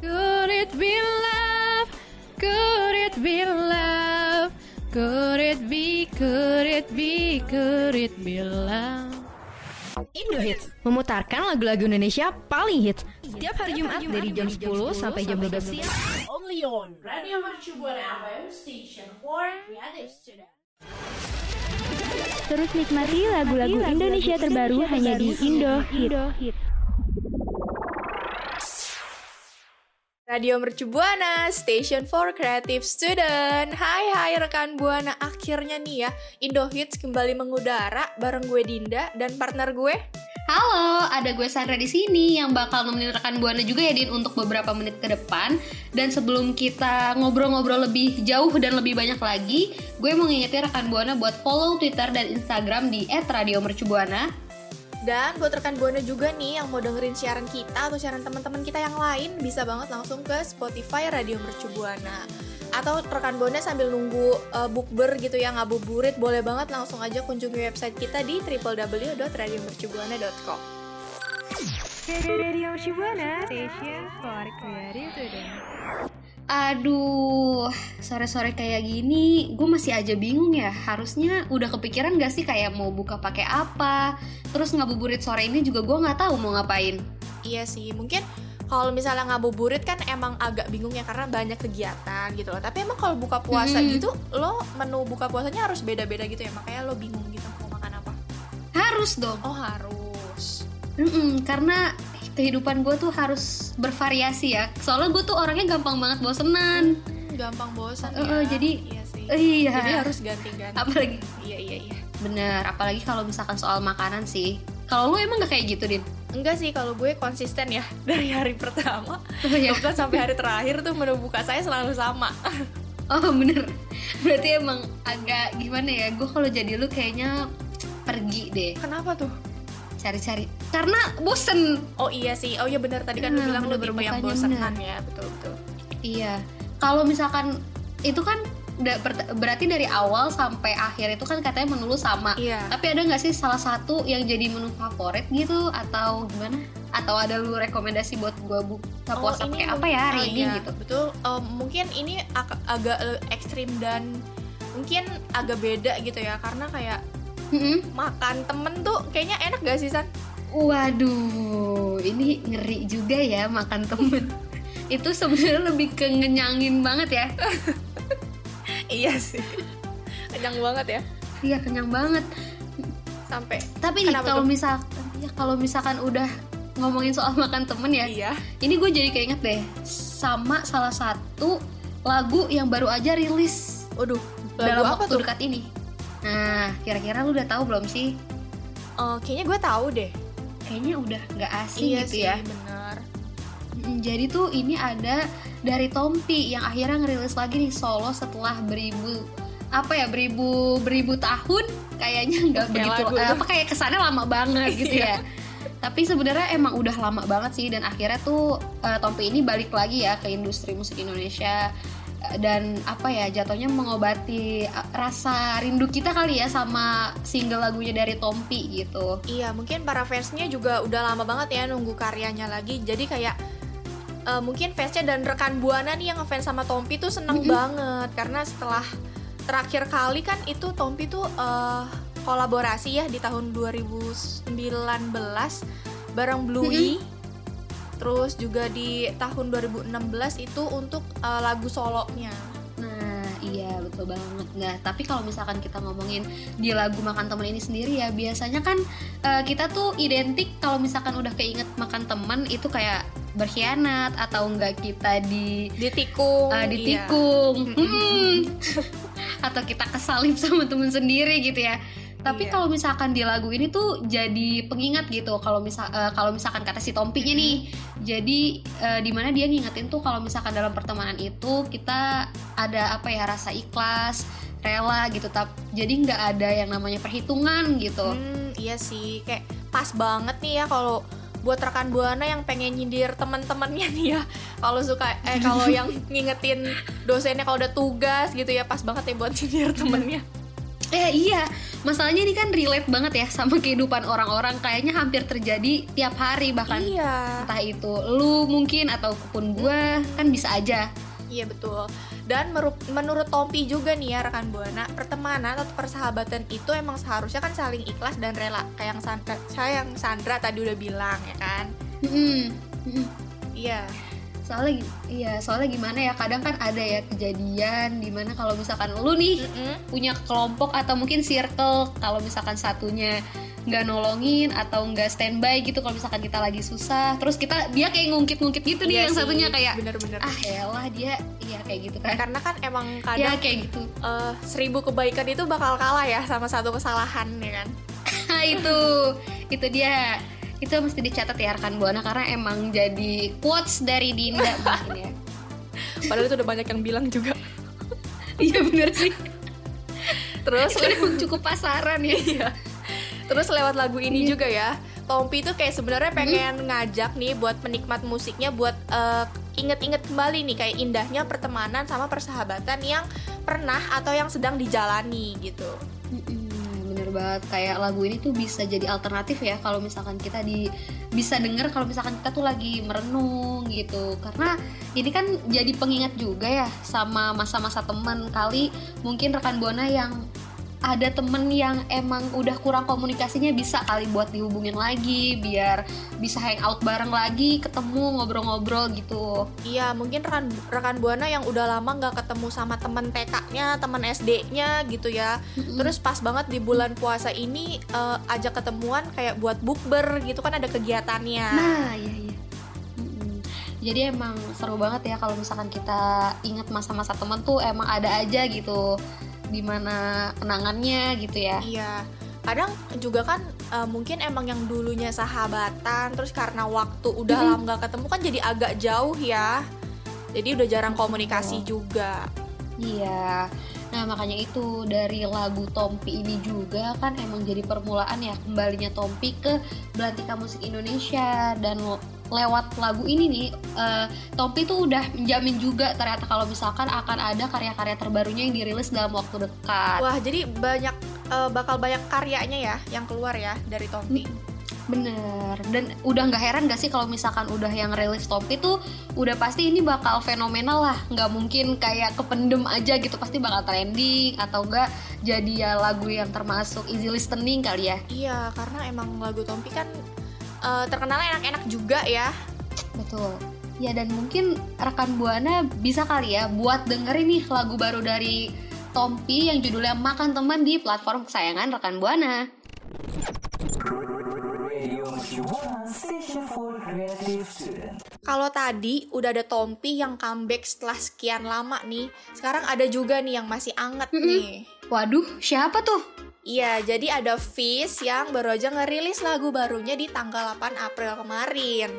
Could it be love? Could it be love? Could it be, could it be, could it be love? Indo Hits Memutarkan lagu-lagu Indonesia paling hits Setiap hari Jumat dari jam 10 sampai jam 12 siang Only on Radio Mercu Buana FM Station for Creative Student. Terus nikmati lagu-lagu Indonesia terbaru hanya di Indo Hit. Radio Mercu Buana, Station for Creative Student. Hai hai rekan Buana, akhirnya nih ya Indo Hits kembali mengudara bareng gue Dinda dan partner gue. Halo, ada gue Sandra di sini yang bakal nemenin rekan Buana juga ya Din untuk beberapa menit ke depan. Dan sebelum kita ngobrol-ngobrol lebih jauh dan lebih banyak lagi, gue mau ngingetin rekan Buana buat follow Twitter dan Instagram di @radiomercubuana. Dan buat rekan Buana juga nih yang mau dengerin siaran kita atau siaran teman-teman kita yang lain bisa banget langsung ke Spotify Radio Mercu Buana. Atau rekan Buana sambil nunggu uh, bukber gitu ya ngabuburit boleh banget langsung aja kunjungi website kita di www.radiomercubuana.com. Radio Shibuana Station for Creative Student. Aduh, sore-sore kayak gini, gue masih aja bingung ya. Harusnya udah kepikiran gak sih kayak mau buka pakai apa? Terus ngabuburit sore ini juga gue nggak tahu mau ngapain. Iya sih, mungkin kalau misalnya ngabuburit kan emang agak bingung ya karena banyak kegiatan gitu loh. Tapi emang kalau buka puasa Mhm. gitu, lo menu buka puasanya harus beda-beda gitu ya. Makanya lo bingung gitu mau makan apa. Harus dong. Oh harus. Mm-mm, karena kehidupan gue tuh harus bervariasi ya. Soalnya gue tuh orangnya gampang banget bosenan. Gampang bosan Eh, ya. jadi- iya sih. Iya. Jadi harus ganti-ganti. Apalagi Iya iya iya. bener, apalagi kalau misalkan soal makanan sih. Kalau lu emang gak kayak gitu, Din? Enggak sih kalau gue konsisten ya dari hari pertama Oh ya. bahkan sampai hari terakhir tuh menu buka saya selalu sama. Oh bener. Berarti emang agak gimana ya? Gue kalau jadi lu kayaknya pergi deh Kenapa tuh? Cari-cari. Karena bosen. Oh iya sih. Oh iya benar tadi kan lu Nah, bilang lu tipe yang bukannya bosenan ya. Betul betul. Iya. Kalau misalkan itu kan berarti dari awal sampai akhir itu kan katanya menu lu sama. Iya. Tapi ada nggak sih salah satu yang jadi menu favorit gitu atau gimana? Atau ada lu rekomendasi buat gua buka puasa pakai apa ya hari oh ini iya, gitu? Betul. Eh, mungkin ini ag- agak eh, ekstrim dan mungkin agak beda gitu ya karena kayak Mm-mm. makan temen tuh kayaknya enak gak sih San? Waduh, ini ngeri juga ya makan temen. itu sebenarnya lebih ke ngenyangin banget ya. iya sih. Kenyang banget ya. Iya kenyang banget. Sampai Tapi nih kalau misal ya kalau misalkan udah ngomongin soal makan temen ya, iya. ini gue jadi keinget deh sama salah satu lagu yang baru aja rilis Waduh, dalam apa waktu tuh? dekat ini. Nah, kira-kira lu udah tahu belum sih? Eh, kayaknya gue tahu deh. Kayaknya udah nggak asing iya gitu sih, ya. bener. Jadi tuh ini ada dari Tompi yang akhirnya ngerilis lagi nih solo setelah beribu apa ya beribu beribu tahun kayaknya nggak begitu lagu eh, apa kayak kesannya lama banget gitu ya. Tapi sebenarnya emang udah lama banget sih dan akhirnya tuh eh, Tompi ini balik lagi ya ke industri musik Indonesia dan apa ya jatuhnya mengobati eh, rasa rindu kita kali ya sama single lagunya dari Tompi gitu. Iya, mungkin para fansnya juga udah lama banget ya nunggu karyanya lagi. Jadi kayak eh, mungkin fansnya dan rekan buana nih yang ngefans sama Tompi tuh seneng Mm-mm. banget karena setelah terakhir kali kan itu Tompi tuh eh, kolaborasi ya di tahun 2019 bareng Bluey. Terus juga di tahun 2016 itu untuk eh, lagu solonya. Nah, iya betul banget. Nah, tapi kalau misalkan kita ngomongin di lagu makan temen ini sendiri ya, biasanya kan eh, kita tuh identik kalau misalkan udah keinget makan temen itu kayak berkhianat atau enggak kita di Ditikung. iya. ditikung, Mm-mm. Hmm. atau kita kesalip sama temen sendiri gitu ya. Tapi Iya. kalau misalkan di lagu ini tuh jadi pengingat gitu. Kalau misal eh, kalau misalkan kata si Tompinya nih, jadi eh, di mana dia ngingetin tuh kalau misalkan dalam pertemanan itu kita ada apa ya rasa ikhlas, rela gitu. Tap, jadi nggak ada yang namanya perhitungan gitu. Hmm, iya sih, kayak pas banget nih ya kalau buat rekan buana yang pengen nyindir teman-temannya nih ya. Kalau suka eh kalau yang ngingetin dosennya kalau udah tugas gitu ya pas banget ya buat nyindir temennya. Eh iya, masalahnya ini kan relate banget ya sama kehidupan orang-orang. Kayaknya hampir terjadi tiap hari bahkan. Iya. Entah itu lu mungkin ataupun gue kan bisa aja. Iya betul. Dan menurut Tompi juga nih ya rekan buana, pertemanan atau persahabatan itu emang seharusnya kan saling ikhlas dan rela. Kayak yang Sandra, saya yang Sandra tadi udah bilang ya kan. Mm-mm. Mm-mm. Iya. Soalnya iya, soalnya gimana ya? Kadang kan ada ya kejadian di mana kalau misalkan lu nih Mm-mm. punya kelompok atau mungkin circle kalau misalkan satunya nggak nolongin atau nggak standby gitu kalau misalkan kita lagi susah terus kita dia kayak ngungkit-ngungkit gitu nih Iya yang sih, satunya kayak bener-bener. ah elah dia iya kayak gitu kan Karena kan emang ya kadang kayak gitu eh, seribu kebaikan itu bakal kalah ya sama satu kesalahan ya kan. Nah itu itu dia itu mesti dicatat ya rekan buana karena emang jadi quotes dari Dinda mungkin ya. Padahal itu udah banyak yang bilang juga. iya bener sih. Terus? Itu cukup pasaran ya. Iya. Terus lewat lagu ini juga ya, Tompi tuh kayak sebenarnya pengen ngajak nih buat penikmat musiknya buat eh, inget-inget kembali nih kayak indahnya pertemanan sama persahabatan yang pernah atau yang sedang dijalani gitu. Banget. Kayak lagu ini tuh bisa jadi alternatif ya kalau misalkan kita di bisa denger kalau misalkan kita tuh lagi merenung gitu. Karena ini kan jadi pengingat juga ya sama masa-masa teman. Kali mungkin rekan buana yang ada temen yang emang udah kurang komunikasinya bisa kali buat dihubungin lagi biar bisa hangout bareng lagi ketemu ngobrol-ngobrol gitu Iya, mungkin rekan rekan buana yang udah lama nggak ketemu sama temen TK-nya, temen SD-nya gitu ya. Terus pas banget di bulan puasa ini eh, ajak ketemuan kayak buat bukber gitu kan ada kegiatannya. Nah, iya iya. Jadi emang seru banget ya kalau misalkan kita ingat masa-masa temen tuh emang ada aja gitu di mana kenangannya gitu ya. Iya. Kadang juga kan eh, mungkin emang yang dulunya sahabatan terus karena waktu udah lama nggak ketemu kan jadi agak jauh ya. Jadi udah jarang komunikasi juga. Iya. Nah makanya itu dari lagu Tompi ini juga kan emang jadi permulaan ya kembalinya Tompi ke Belantika Musik Indonesia dan lewat lagu ini nih eh, Tompi tuh udah menjamin juga ternyata kalau misalkan akan ada karya-karya terbarunya yang dirilis dalam waktu dekat. Wah, jadi banyak eh, bakal banyak karyanya ya yang keluar ya dari Tompi. Bener, dan udah nggak heran gak sih kalau misalkan udah yang rilis Tompi tuh udah pasti ini bakal fenomenal lah, nggak mungkin kayak kependem aja gitu, pasti bakal trending atau enggak jadi ya lagu yang termasuk easy listening kali ya. Iya, karena emang lagu Tompi kan eh, terkenalnya enak-enak juga ya. Betul. Ya dan mungkin rekan Buana bisa kali ya buat dengerin nih lagu baru dari Tompi yang judulnya Makan Teman di platform kesayangan rekan Buana. Kalau tadi udah ada Tompi yang comeback setelah sekian lama nih, sekarang ada juga nih yang masih anget nih. Waduh, siapa tuh? Iya, jadi ada Fizz yang baru aja ngerilis lagu barunya di tanggal 8 April kemarin.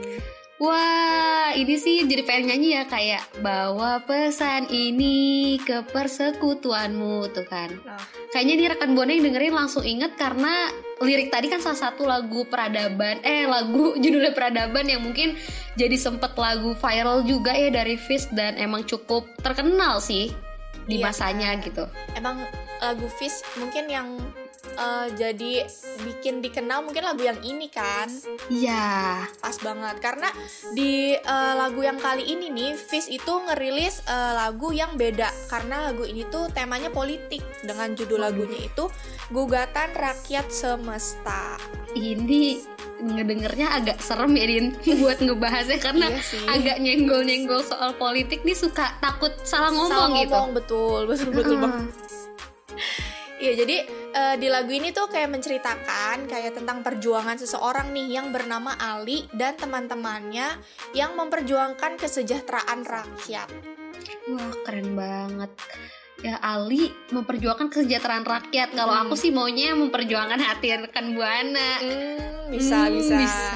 Wah, ini sih jadi pengen nyanyi ya kayak bawa pesan ini ke persekutuanmu tuh kan. Nah. Kayaknya nih rekan Buana yang dengerin langsung inget karena lirik tadi kan salah satu lagu peradaban, eh lagu judulnya peradaban yang mungkin jadi sempet lagu viral juga ya dari Fizz dan emang cukup terkenal sih di Iya, masanya kan. gitu. Emang lagu Fizz mungkin yang eh, jadi bikin dikenal mungkin lagu yang ini kan. Iya. Pas banget karena di eh, lagu yang kali ini nih Fizz itu ngerilis eh, lagu yang beda karena lagu ini tuh temanya politik dengan judul lagunya itu Gugatan Rakyat Semesta. Ini ngedengernya agak serem ya Din buat ngebahasnya karena Iya sih. agak nyenggol-nyenggol soal politik nih suka takut salah ngomong Salah gitu. ngomong betul, betul betul Heeh. banget. Iya, jadi eh, di lagu ini tuh kayak menceritakan kayak tentang perjuangan seseorang nih yang bernama Ali dan teman-temannya yang memperjuangkan kesejahteraan rakyat. Wah keren banget. Ya Ali memperjuangkan kesejahteraan rakyat. Kalau Hmm. aku sih maunya memperjuangkan hati rekan buana. Hmm, bisa, Hmm, bisa. bisa,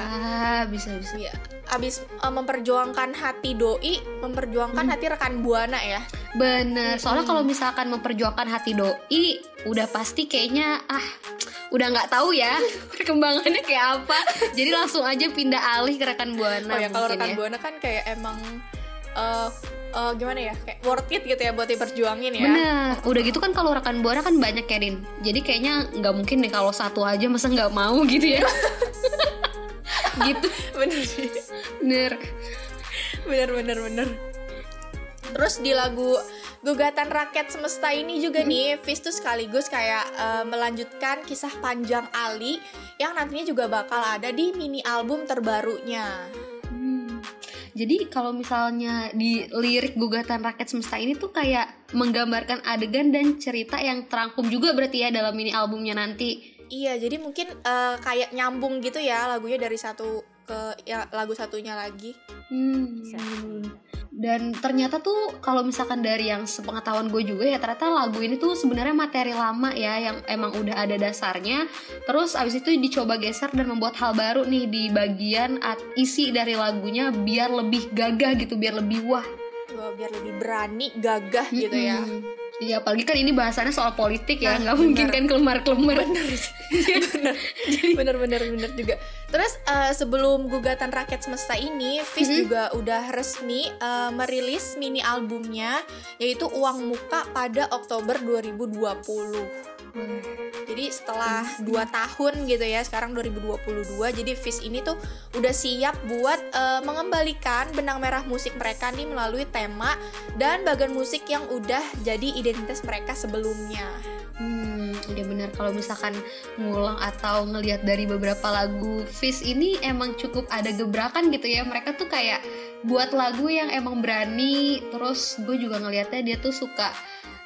bisa, bisa. Iya. Abis eh, memperjuangkan hati doi, memperjuangkan hati rekan buana ya. Bener. Soalnya Hmm. kalau misalkan memperjuangkan hati doi, udah pasti kayaknya ah udah nggak tahu ya perkembangannya kayak apa. Jadi langsung aja pindah alih ke rekan buana. oh ya kalau rekan ya. buana kan kayak emang eh eh, gimana ya kayak worth it gitu ya buat diperjuangin ya. Bener, udah gitu kan kalau rekan buana kan banyak ya Din Jadi kayaknya nggak mungkin nih kalau satu aja masa nggak mau gitu ya Gitu, Bener sih. bener bener bener bener. Terus di lagu Gugatan Rakyat Semesta ini juga nih, Fis tuh sekaligus kayak eh, melanjutkan kisah panjang Ali yang nantinya juga bakal ada di mini album terbarunya. Jadi kalau misalnya di lirik gugatan rakyat semesta ini tuh kayak menggambarkan adegan dan cerita yang terangkum juga berarti ya dalam mini albumnya nanti. Iya, jadi mungkin eh, kayak nyambung gitu ya lagunya dari satu ke ya, lagu satunya lagi. Hmm. Dan ternyata tuh kalau misalkan dari yang sepengetahuan gue juga ya ternyata lagu ini tuh sebenarnya materi lama ya yang emang udah ada dasarnya. Terus abis itu dicoba geser dan membuat hal baru nih di bagian at- isi dari lagunya biar lebih gagah gitu, biar lebih wah. Wah, biar lebih berani, gagah gitu ya. Iya, apalagi kan ini bahasannya soal politik ya, Nah, nggak mungkin bener. kan kelemar-kelemar. bener bener bener bener juga terus eh, sebelum gugatan rakyat semesta ini Fis Mhm. juga udah resmi eh, merilis mini albumnya yaitu uang muka pada Oktober 2020 jadi setelah 2 tahun gitu ya sekarang 2022 jadi Fis ini tuh udah siap buat eh, mengembalikan benang merah musik mereka nih melalui tema dan bagian musik yang udah jadi identitas mereka sebelumnya Hmm, iya benar kalau misalkan ngulang atau ngelihat dari beberapa lagu Fish ini emang cukup ada gebrakan gitu ya. Mereka tuh kayak buat lagu yang emang berani. Terus gue juga ngelihatnya dia tuh suka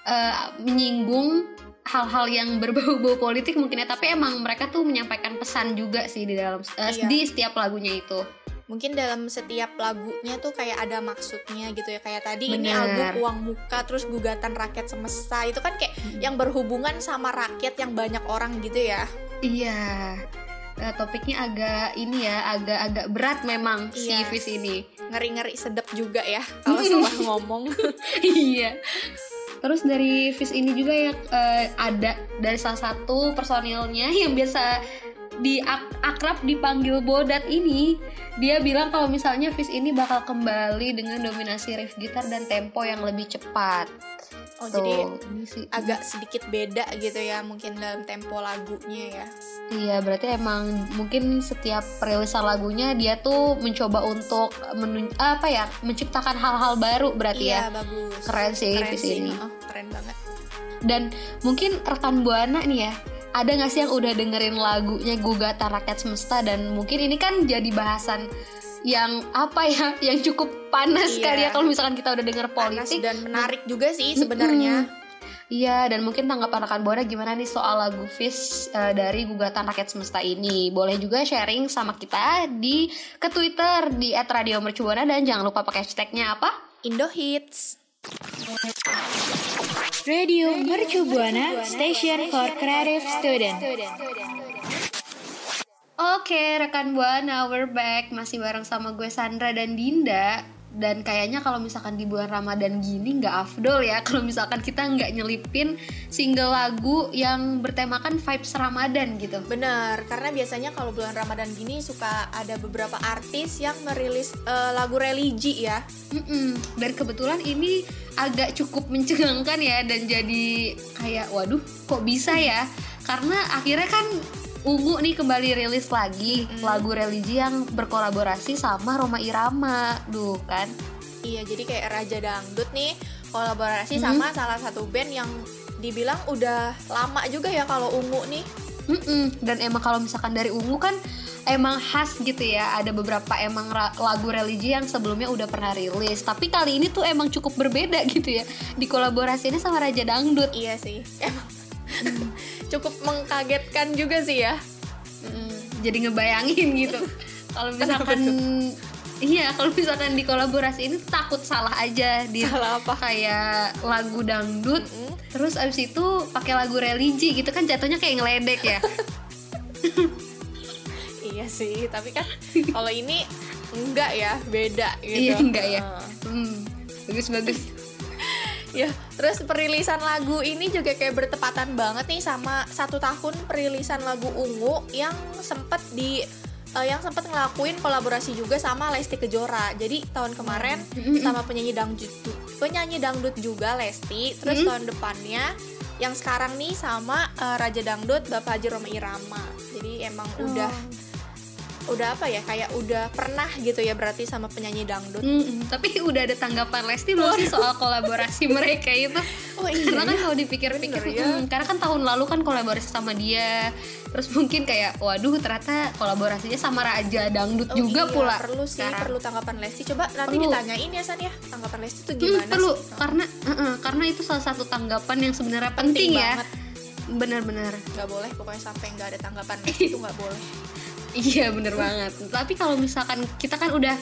eh, menyinggung hal-hal yang berbau-bau politik mungkin ya. Tapi emang mereka tuh menyampaikan pesan juga sih di dalam Iya. di setiap lagunya itu. mungkin dalam setiap lagunya tuh kayak ada maksudnya gitu ya kayak tadi ini Bener. album uang muka terus gugatan rakyat semesta itu kan kayak yang berhubungan sama rakyat yang banyak orang gitu ya Iya. Eh, topiknya agak ini ya, agak-agak berat memang si Iya. Fish ini. ngeri-ngeri sedep juga ya kalau salah ngomong iya. Terus dari Fish ini juga ya eh, ada dari salah satu personilnya yang biasa di ak- akrab dipanggil Bodat ini dia bilang kalau misalnya Fish ini bakal kembali dengan dominasi riff gitar dan tempo yang lebih cepat. Oh Tuh, jadi sih. agak sedikit beda gitu ya mungkin dalam tempo lagunya ya Iya, berarti emang mungkin setiap perilisan lagunya dia tuh mencoba untuk menun- apa ya, menciptakan hal-hal baru berarti iya ya. bagus Keren sih keren Fis sih ini. oh, keren banget Dan mungkin rekan Buana nih ya, ada gak sih yang udah dengerin lagunya Gugatan Rakyat Semesta dan mungkin ini kan jadi bahasan yang apa ya, yang cukup panas Iya. sekali ya kalau misalkan kita udah denger panas politik. dan menarik juga sih sebenarnya Iya, dan mungkin tanggapan rekan Buana gimana nih soal lagu Fish eh, dari Gugatan Rakyat Semesta ini? Boleh juga sharing sama kita di ke Twitter di @radiomercubuana dan jangan lupa pakai hashtagnya apa? Indo Hits Radio Mercu Buana Station for Creative Student. Oke, rekan Buana, we're back masih bareng sama gue Sandra dan Dinda. Dan kayaknya kalau misalkan di bulan Ramadan gini nggak afdol ya kalau misalkan kita nggak nyelipin single lagu yang bertemakan vibes Ramadan gitu. Bener, karena biasanya kalau bulan Ramadan gini suka ada beberapa artis yang merilis eh, lagu religi ya. Mm-mm. Dan kebetulan ini agak cukup mencengangkan ya dan jadi kayak waduh kok bisa ya? Karena akhirnya kan Ungu nih kembali rilis lagi lagu religi yang berkolaborasi sama Roma Irama, duh kan? Iya, jadi kayak Raja Dangdut nih kolaborasi Hmm. sama salah satu band yang dibilang udah lama juga ya kalau Ungu nih. Mm-mm. Dan emang kalau misalkan dari Ungu kan emang khas gitu ya. Ada beberapa emang lagu religi yang sebelumnya udah pernah rilis. Tapi kali ini tuh emang cukup berbeda gitu ya. Dikolaborasinya sama Raja Dangdut. Iya sih, emang cukup mengkagetkan juga sih ya. Mm, jadi ngebayangin gitu kalau misalkan Iya, kalau misalkan di kolaborasi ini takut salah aja di Salah apa? kayak lagu dangdut, terus abis itu pakai lagu religi gitu kan jatuhnya kayak ngeledek ya. Iya sih, tapi kan kalau ini enggak ya, beda gitu. Iya enggak ya. Hmm, bagus bagus. Ya, terus perilisan lagu ini juga kayak bertepatan banget nih sama satu tahun perilisan lagu Ungu yang sempet di eh, yang sempat ngelakuin kolaborasi juga sama Lesti Kejora. Jadi tahun kemarin sama penyanyi dangdut penyanyi dangdut juga Lesti. Terus tahun depannya yang sekarang nih sama eh, Raja Dangdut Bapak Haji Roma Irama. Jadi emang udah udah apa ya kayak udah pernah gitu ya berarti sama penyanyi dangdut. Mm-mm, tapi udah ada tanggapan Lesti belum sih soal kolaborasi mereka itu? Oh iya. karena kan kalau dipikir-pikir, ya. mm, karena kan tahun lalu kan kolaborasi sama dia, terus mungkin kayak, waduh ternyata kolaborasinya sama Raja Dangdut Oh juga iya, pula. perlu sih sekarang. perlu tanggapan Lesti coba nanti Perlu. ditanyain ya San ya tanggapan Lesti tuh Hmm, gimana perlu sih karena uh-uh, karena itu salah satu tanggapan yang sebenarnya Penting penting, ya. banget. Benar-benar. nggak boleh pokoknya sampai nggak ada tanggapan itu nggak boleh Iya bener banget. Tapi kalau misalkan kita kan udah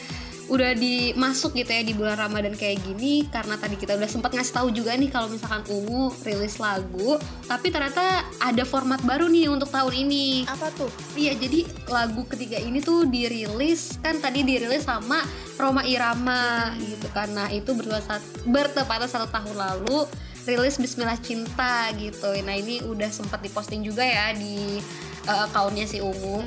udah dimasuk gitu ya di bulan Ramadan kayak gini karena tadi kita udah sempat ngasih tahu juga nih kalau misalkan Ungu rilis lagu, tapi ternyata ada format baru nih untuk tahun ini. apa tuh Iya, jadi lagu ketiga ini tuh dirilis kan tadi dirilis sama Roma Irama gitu karena itu bertepatan bertepatan satu tahun lalu rilis Bismillah Cinta gitu. Nah ini udah sempat diposting juga ya di uh, akunnya si Ungu.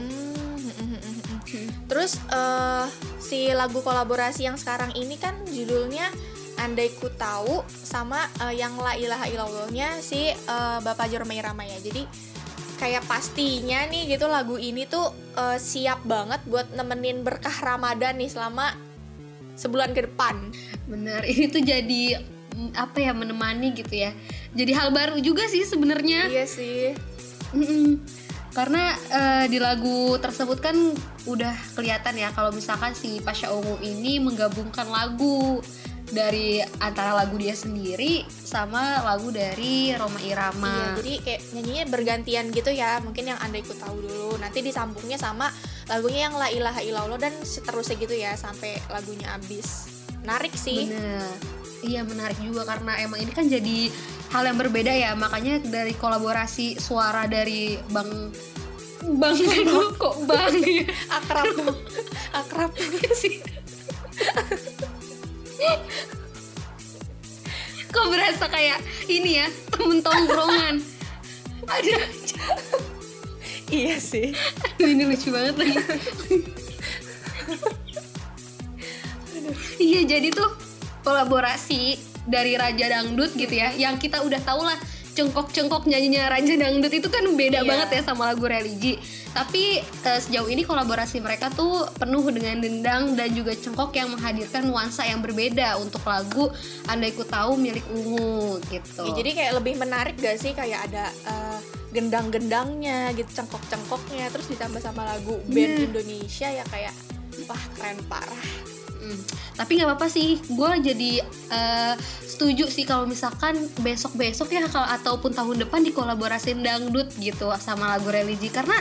Terus eh, si lagu kolaborasi yang sekarang ini kan judulnya Andai ku tahu sama eh, yang La ilaha illallahnya si eh, Bapak Jorma Irama ya jadi kayak pastinya nih gitu lagu ini tuh eh, siap banget buat nemenin berkah Ramadan nih selama sebulan ke depan Bener, ini tuh jadi mm, apa ya menemani gitu ya. Jadi hal baru juga sih sebenarnya. iya sih. Karena eh, di lagu tersebut kan udah kelihatan ya kalau misalkan si Pasha Ungu ini menggabungkan lagu dari antara lagu dia sendiri sama lagu dari Roma Irama. Iya, jadi kayak nyanyinya bergantian gitu ya. Mungkin yang Andai ku tahu dulu, nanti disambungnya sama lagunya yang La ilaha illallah dan seterusnya gitu ya sampai lagunya habis. Menarik sih. Bener. Iya menarik juga karena emang ini kan jadi hal yang berbeda ya makanya dari kolaborasi suara dari Bang Bang kok Bang ya Akrab. Akrab sih. Kok berasa kayak ini ya temen tongkrongan. Ada iya sih. Aduh, ini lucu banget lagi. Iya jadi tuh kolaborasi dari Raja Dangdut gitu ya, yang kita udah tau lah cengkok-cengkok nyanyinya Raja Dangdut itu kan beda Iya. banget ya sama lagu religi. Tapi eh, sejauh ini kolaborasi mereka tuh penuh dengan dendang dan juga cengkok yang menghadirkan nuansa yang berbeda untuk lagu Andai Ku Tahu milik Ungu gitu. Ya, jadi kayak lebih menarik gak sih kayak ada eh, gendang-gendangnya gitu, cengkok-cengkoknya terus ditambah sama lagu band Iya. Indonesia ya kayak wah keren parah. Mm. Tapi nggak apa-apa sih, gue jadi eh, setuju sih kalau misalkan besok-besok ya kalau ataupun tahun depan dikolaborasiin dangdut gitu sama lagu religi karena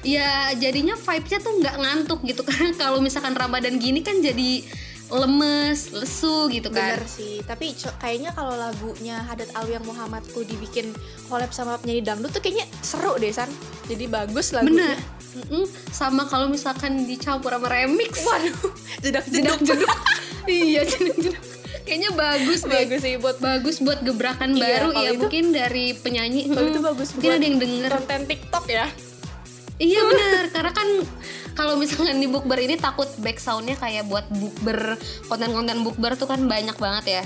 ya jadinya vibes-nya tuh nggak ngantuk gitu karena kalau misalkan Ramadan gini kan jadi lemes, lesu gitu kan. Bener sih, tapi kayaknya kalau lagunya Hadat Alwi yang Muhammadku dibikin collab sama penyanyi dangdut tuh kayaknya seru deh San. Jadi bagus lagunya. Bener. Mm-mm. Sama kalau misalkan dicampur sama remix. Waduh, jedak-jedak jeduk iya jeduk-jeduk. Kayaknya bagus deh. bagus sih buat bagus buat gebrakan Iya, baru ya itu- mungkin dari penyanyi kalau itu mm, bagus mungkin buat ada yang denger konten TikTok ya. iya benar karena kan kalau misalkan di bukber ini takut back soundnya kayak buat bukber konten-konten bukber tuh kan banyak banget ya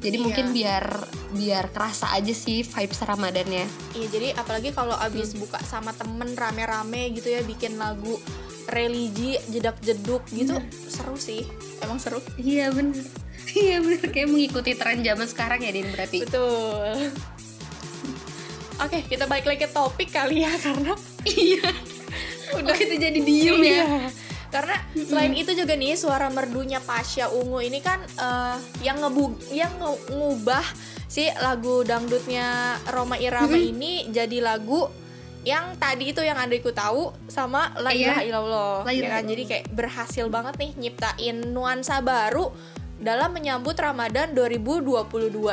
jadi Iya. mungkin biar biar kerasa aja sih vibes Ramadannya Iya, jadi apalagi kalau abis buka sama temen rame-rame gitu ya bikin lagu religi jedak-jeduk gitu seru sih. Emang seru. iya bener iya bener kayak mengikuti tren zaman sekarang ya Din berarti Betul. Oke, kita balik lagi ke topik kali ya karena iya udah kita jadi diem ya? Iya. Karena selain itu juga nih suara merdunya Pasha Ungu ini kan eh, yang ngebu yang ngubah si lagu dangdutnya Roma Irama ini jadi lagu yang tadi itu yang adikku tahu sama La Iya. ilaha illallah. La ya kan? Jadi kayak berhasil banget nih nyiptain nuansa baru dalam menyambut Ramadan 2022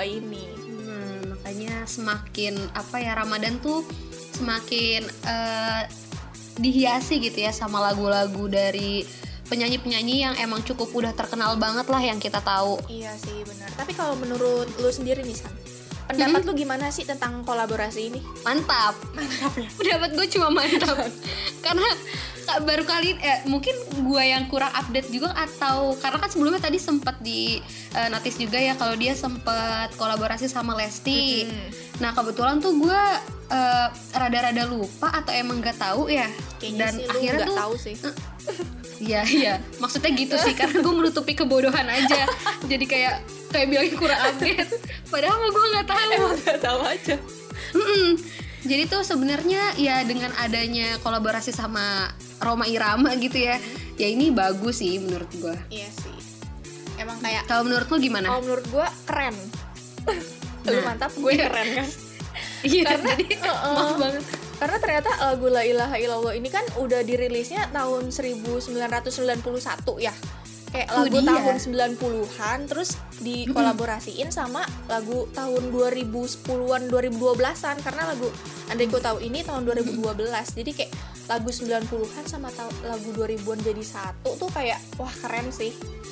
ini. Nah, makanya semakin apa ya Ramadan tuh semakin eh, dihiasi gitu ya sama lagu-lagu dari penyanyi-penyanyi yang emang cukup udah terkenal banget lah yang kita tahu. iya sih benar tapi kalau menurut lu sendiri nih San pendapat lu gimana sih tentang kolaborasi ini Mantap. mantap ya Pendapat gue cuma mantap. karena ka- baru kali eh, mungkin gue yang kurang update juga atau karena kan sebelumnya tadi sempat di eh, notice juga ya kalau dia sempat kolaborasi sama Lesti. Nah kebetulan tuh gue eh, rada-rada lupa atau emang nggak tahu ya. kayaknya Dan sih lu akhirnya nggak tuh tahu sih Iya iya, maksudnya gitu sih karena gue menutupi kebodohan aja. Jadi kayak kayak bilang kurang update. Padahal mah gue nggak tahu. emang nggak tahu aja Mm-mm. Jadi tuh sebenarnya ya dengan adanya kolaborasi sama Roma Irama gitu ya, ya ini bagus sih menurut gue. iya sih emang kayak Kalau menurut lo gimana? kalau menurut gua keren lu Nah, mantap gue iya. keren kan Iya, karena jadi Heeh. maaf banget. karena ternyata lagu La Ilaha Illallah ini kan udah dirilisnya tahun 1991 ya kayak Itu lagu dia. tahun 90-an terus dikolaborasiin sama lagu tahun 2010-an 2012-an karena lagu Andaiku tahu ini tahun 2012 jadi kayak lagu 90-an sama lagu 2000-an jadi satu tuh kayak wah keren sih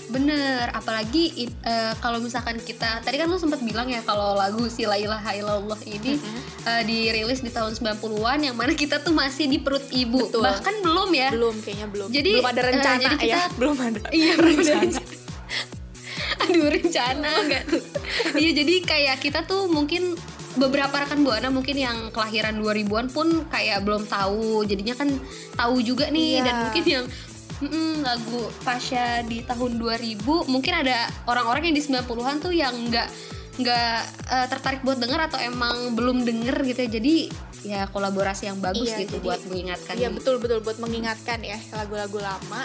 Bener, apalagi it- eh, kalau misalkan kita tadi kan lo sempat bilang ya kalau lagu si La ilaha illallah ini eh, dirilis di tahun 90-an yang mana kita tuh masih di perut ibu. Betul. Bahkan belum ya. belum kayaknya belum Jadi, belum ada eh, rencana jadi kita- ya belum ada Iya, belum ada rencana. Aduh, rencana enggak tuh. Iya, jadi kayak kita tuh mungkin beberapa rekan buana mungkin yang kelahiran 2000-an pun kayak belum tahu. Jadinya kan tahu juga nih Iya. dan mungkin yang mm, lagu Pasha di tahun 2000 mungkin ada orang-orang yang di 90-an tuh yang nggak nggak eh, tertarik buat denger atau emang belum denger gitu ya. Jadi ya kolaborasi yang bagus Iya, gitu jadi- buat mengingatkan. Iya betul betul buat mengingatkan ya lagu-lagu lama.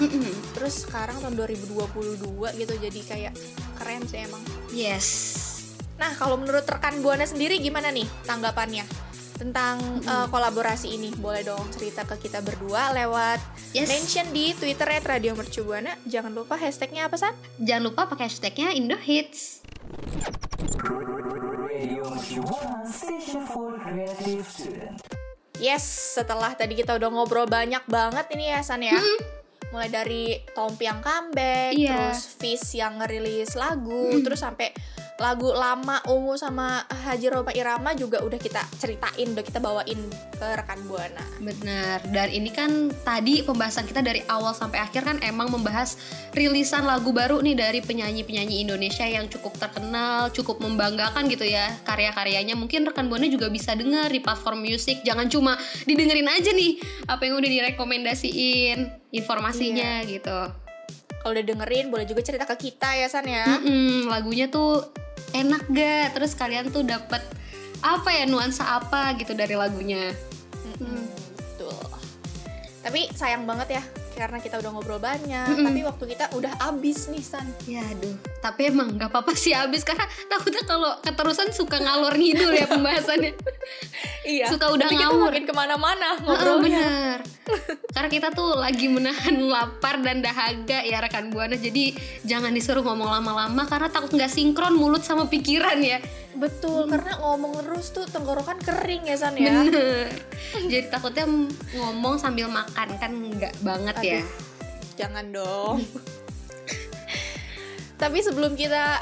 Terus sekarang tahun 2022 gitu jadi kayak keren sih emang. Yes. Nah kalau menurut rekan buana sendiri gimana nih tanggapannya tentang eh, kolaborasi ini? Boleh dong cerita ke kita berdua lewat Yes. mention di Twitter ya Radio Mercu Buana. Jangan lupa hashtagnya apa san? Jangan lupa pakai hashtagnya Indo Hits. Yes, setelah tadi kita udah ngobrol banyak banget ini ya San ya. Mulai dari Tompi yang comeback, Iya. terus Fish yang ngerilis lagu, terus sampai lagu lama Ungu sama Haji Roma Irama juga udah kita ceritain, udah kita bawain ke rekan Buana. Benar. Dan ini kan tadi pembahasan kita dari awal sampai akhir kan emang membahas rilisan lagu baru nih dari penyanyi-penyanyi Indonesia yang cukup terkenal, cukup membanggakan gitu ya karya-karyanya. Mungkin rekan Buana juga bisa denger di platform musik. Jangan cuma didengerin aja nih apa yang udah direkomendasiin informasinya gitu. Kalau udah dengerin boleh juga cerita ke kita ya San ya. Mm-mm, lagunya tuh enak gak? Terus kalian tuh dapat apa ya nuansa apa gitu dari lagunya? Mm-mm, Betul. Tapi sayang banget ya karena kita udah ngobrol banyak, Mm-mm. tapi waktu kita udah abis nih San. Ya aduh, tapi emang nggak apa-apa sih habis karena takutnya kalau keterusan suka ngalor ngidul ya pembahasannya. Iya. Suka udah kita ngawur. makin ke mana-mana ngobrolnya. bener. Karena kita tuh lagi menahan lapar dan dahaga ya rekan buana. Jadi jangan disuruh ngomong lama-lama karena takut nggak sinkron mulut sama pikiran ya. Betul, karena ngomong terus tuh tenggorokan kering ya San ya. Bener. Jadi takutnya ngomong sambil makan kan nggak banget ya. Aduh, Jangan dong. Tapi sebelum kita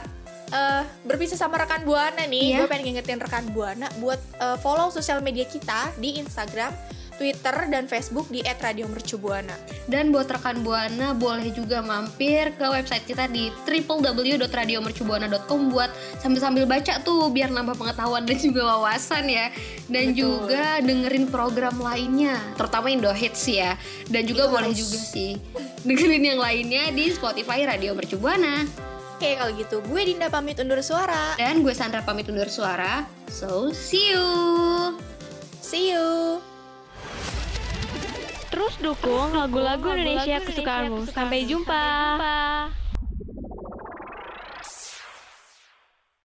eh, berpisah sama rekan Buana nih, Iya. gue pengen ngingetin rekan Buana buat eh, follow sosial media kita di Instagram, Twitter, dan Facebook di @radiomercubuana. Dan buat rekan Buana boleh juga mampir ke website kita di www.radiomercubuana.com buat sambil-sambil baca tuh biar nambah pengetahuan dan juga wawasan ya. Dan Betul. juga dengerin program lainnya, terutama Indo Hits ya. Dan juga Itu boleh harus. juga sih dengerin yang lainnya di Spotify Radio Mercubuana. Oke, kalau gitu gue Dinda pamit undur suara. Dan gue Sandra pamit undur suara. So, see you. See you. Terus dukung lagu-lagu Indonesia kesukaanmu. Sampai jumpa.